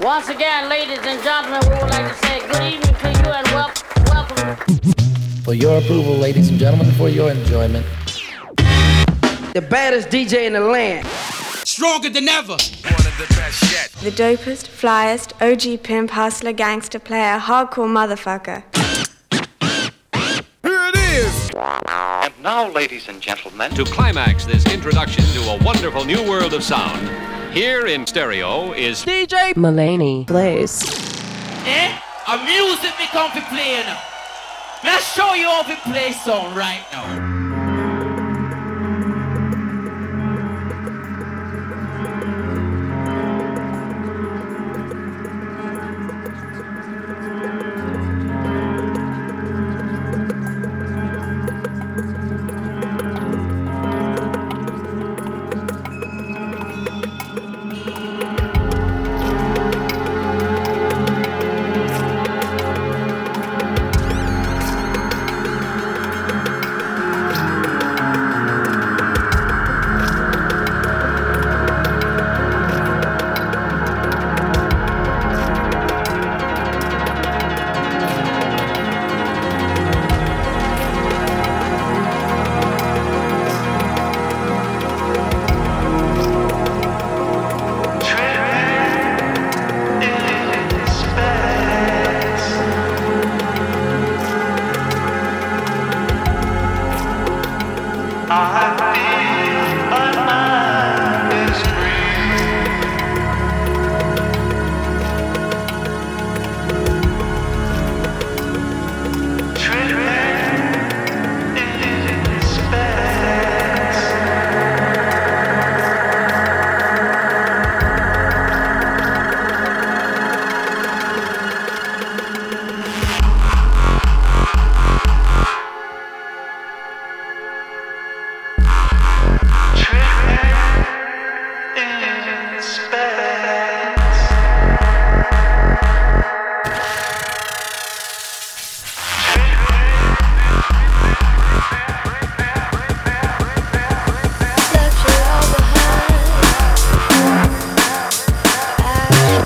Once again, ladies and gentlemen, we would like to say good evening to you and wel- welcome. For your approval, ladies and gentlemen, for your enjoyment. The baddest DJ in the land. Stronger than ever. One of the best yet. The dopest, flyest, OG pimp, hustler, gangster player, hardcore motherfucker. Here it is. And now, ladies and gentlemen, To climax this introduction to a wonderful new world of sound, here in stereo is DJ Mulaney Blaze. Eh? A music me come to play now. Let's show you how to play song right now.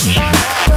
Yeah.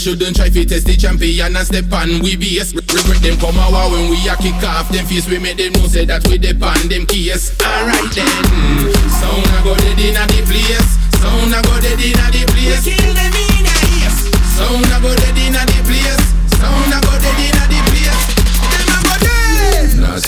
Shouldn't try to test the champion and step on we base. Regret them come our when we a kick off them face. We make them know say that we depend them case. Alright then, sound a go dead in a the place. Sound a go dead in a the place. We kill them in a yes. Sound a go dead in a the place. Sound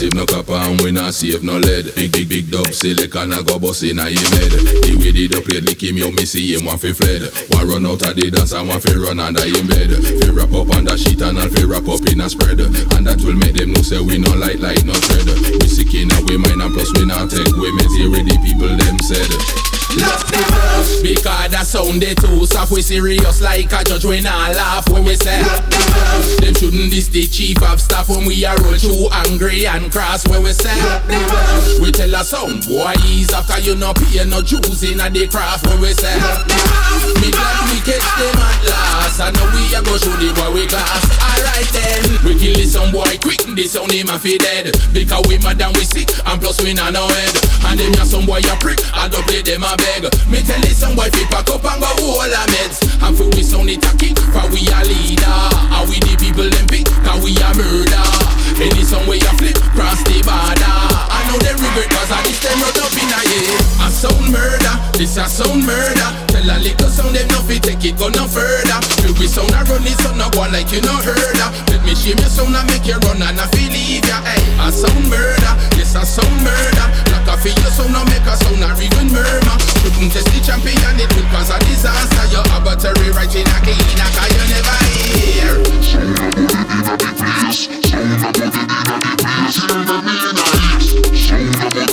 save no copper and we nah save no lead. Big big big dub silicon a go bust in a him head The way the dub plate lick oh, him you me see him want fi fled. Want run out of the dance and want fi run under him bed. Fi wrap up on the sheet and all fi wrap up in a spread. And that will make them know say we no light like no thread We sick in a we mind and plus we not take. We material the people them said Lock them up Because that sound they too soft We serious like a judge we not laugh when we say Lock them up Them shouldn't this the chief of staff when we are roll too angry and cross when we say Lock them up We tell a sound boy ease after you no pay no Jews in a the craft when we say Lock them up Me glad we catch them at last I know we a go show the boy we class Alright then We kill this some boy quick This sound him a fi dead. Because we mad and we sick And plus we not no head. And them ya some boy a prick I don't play them a beg Me tell this some boy fi pack up and go hold a meds. And for we sound it a kick For we a leader. And we the people them pick Cause we a murder Any some way a flip Cross the border. I know they regret Cause I this them run up in a yeah A sound murder This a sound murder. Tell a little sound them no fi take it go no further. Feel we sound a run this sound no go like you no heard of. Let me shame your sound and make you run and I feel leave ya Hey, a sound murder Yes a sound murder. Like a feel your sound no make a sound or even murmur. Shouldn't test the champion it will cause a disaster. Your arbitrary right a cleaner cause you never hear Because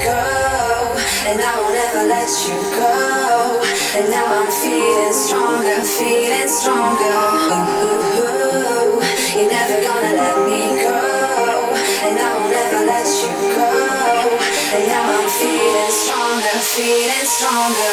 go, and I will never let you go. And now I'm feeling stronger, feeling stronger. Ooh, you're never gonna let me go, and I will never let you go. And now I'm feeling stronger, feeling stronger.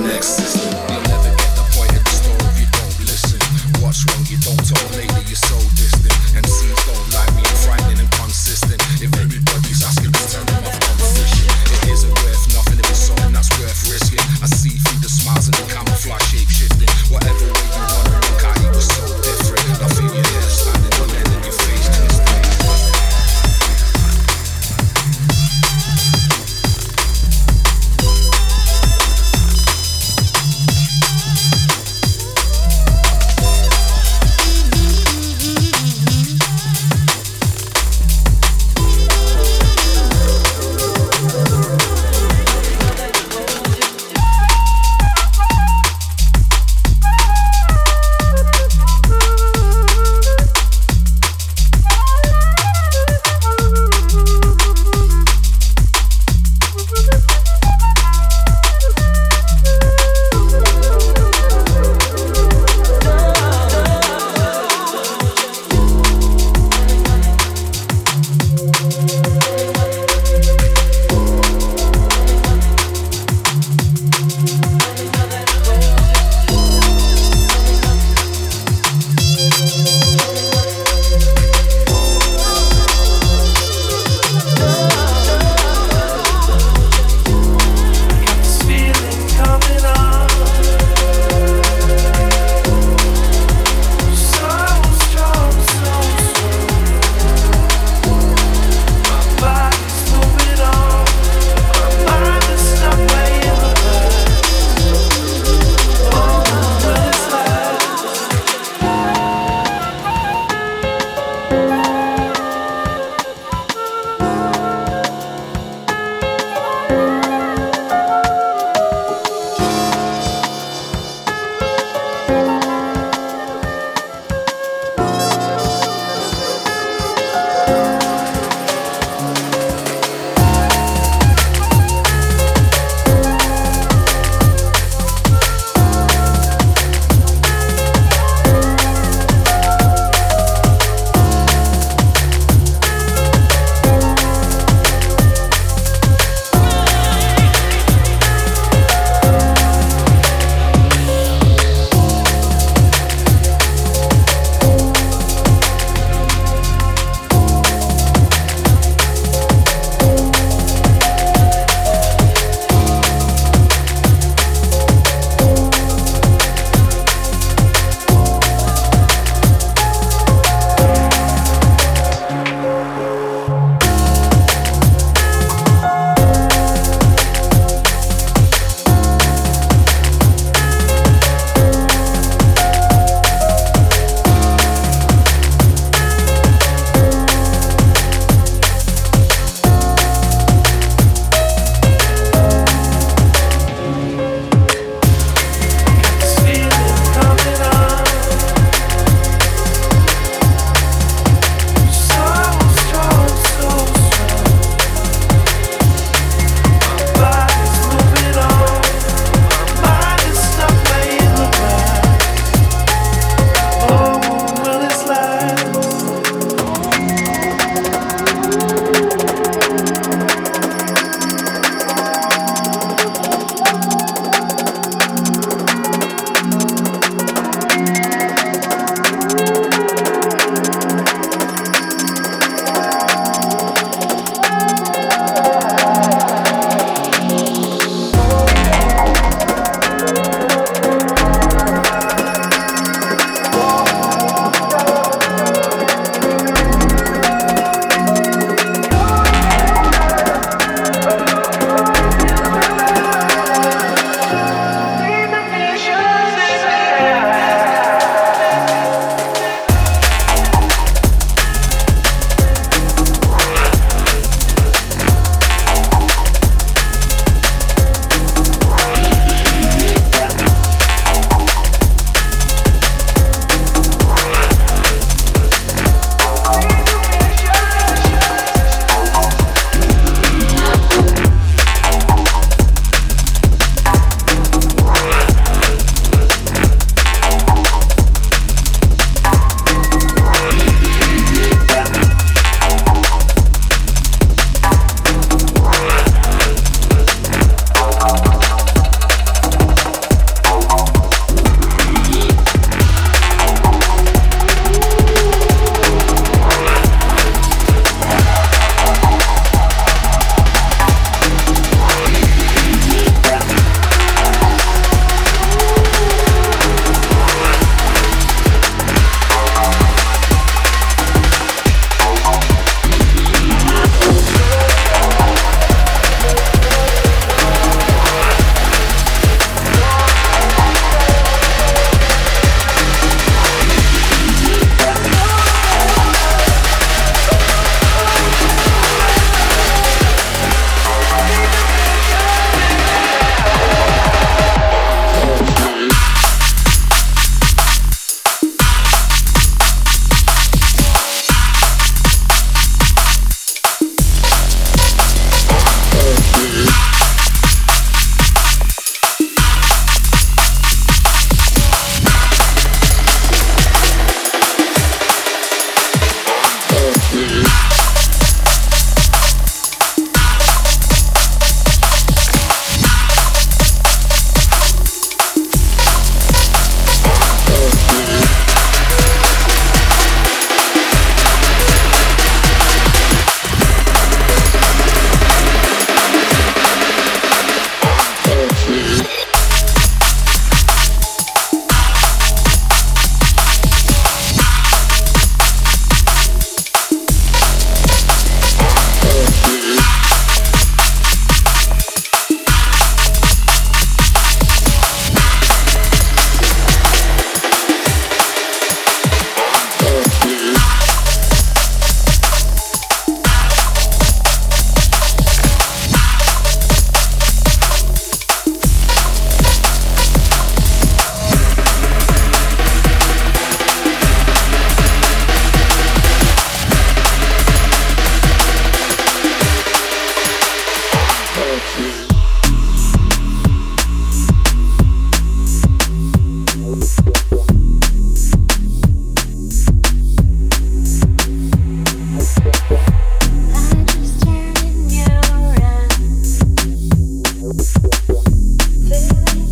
next system. nothing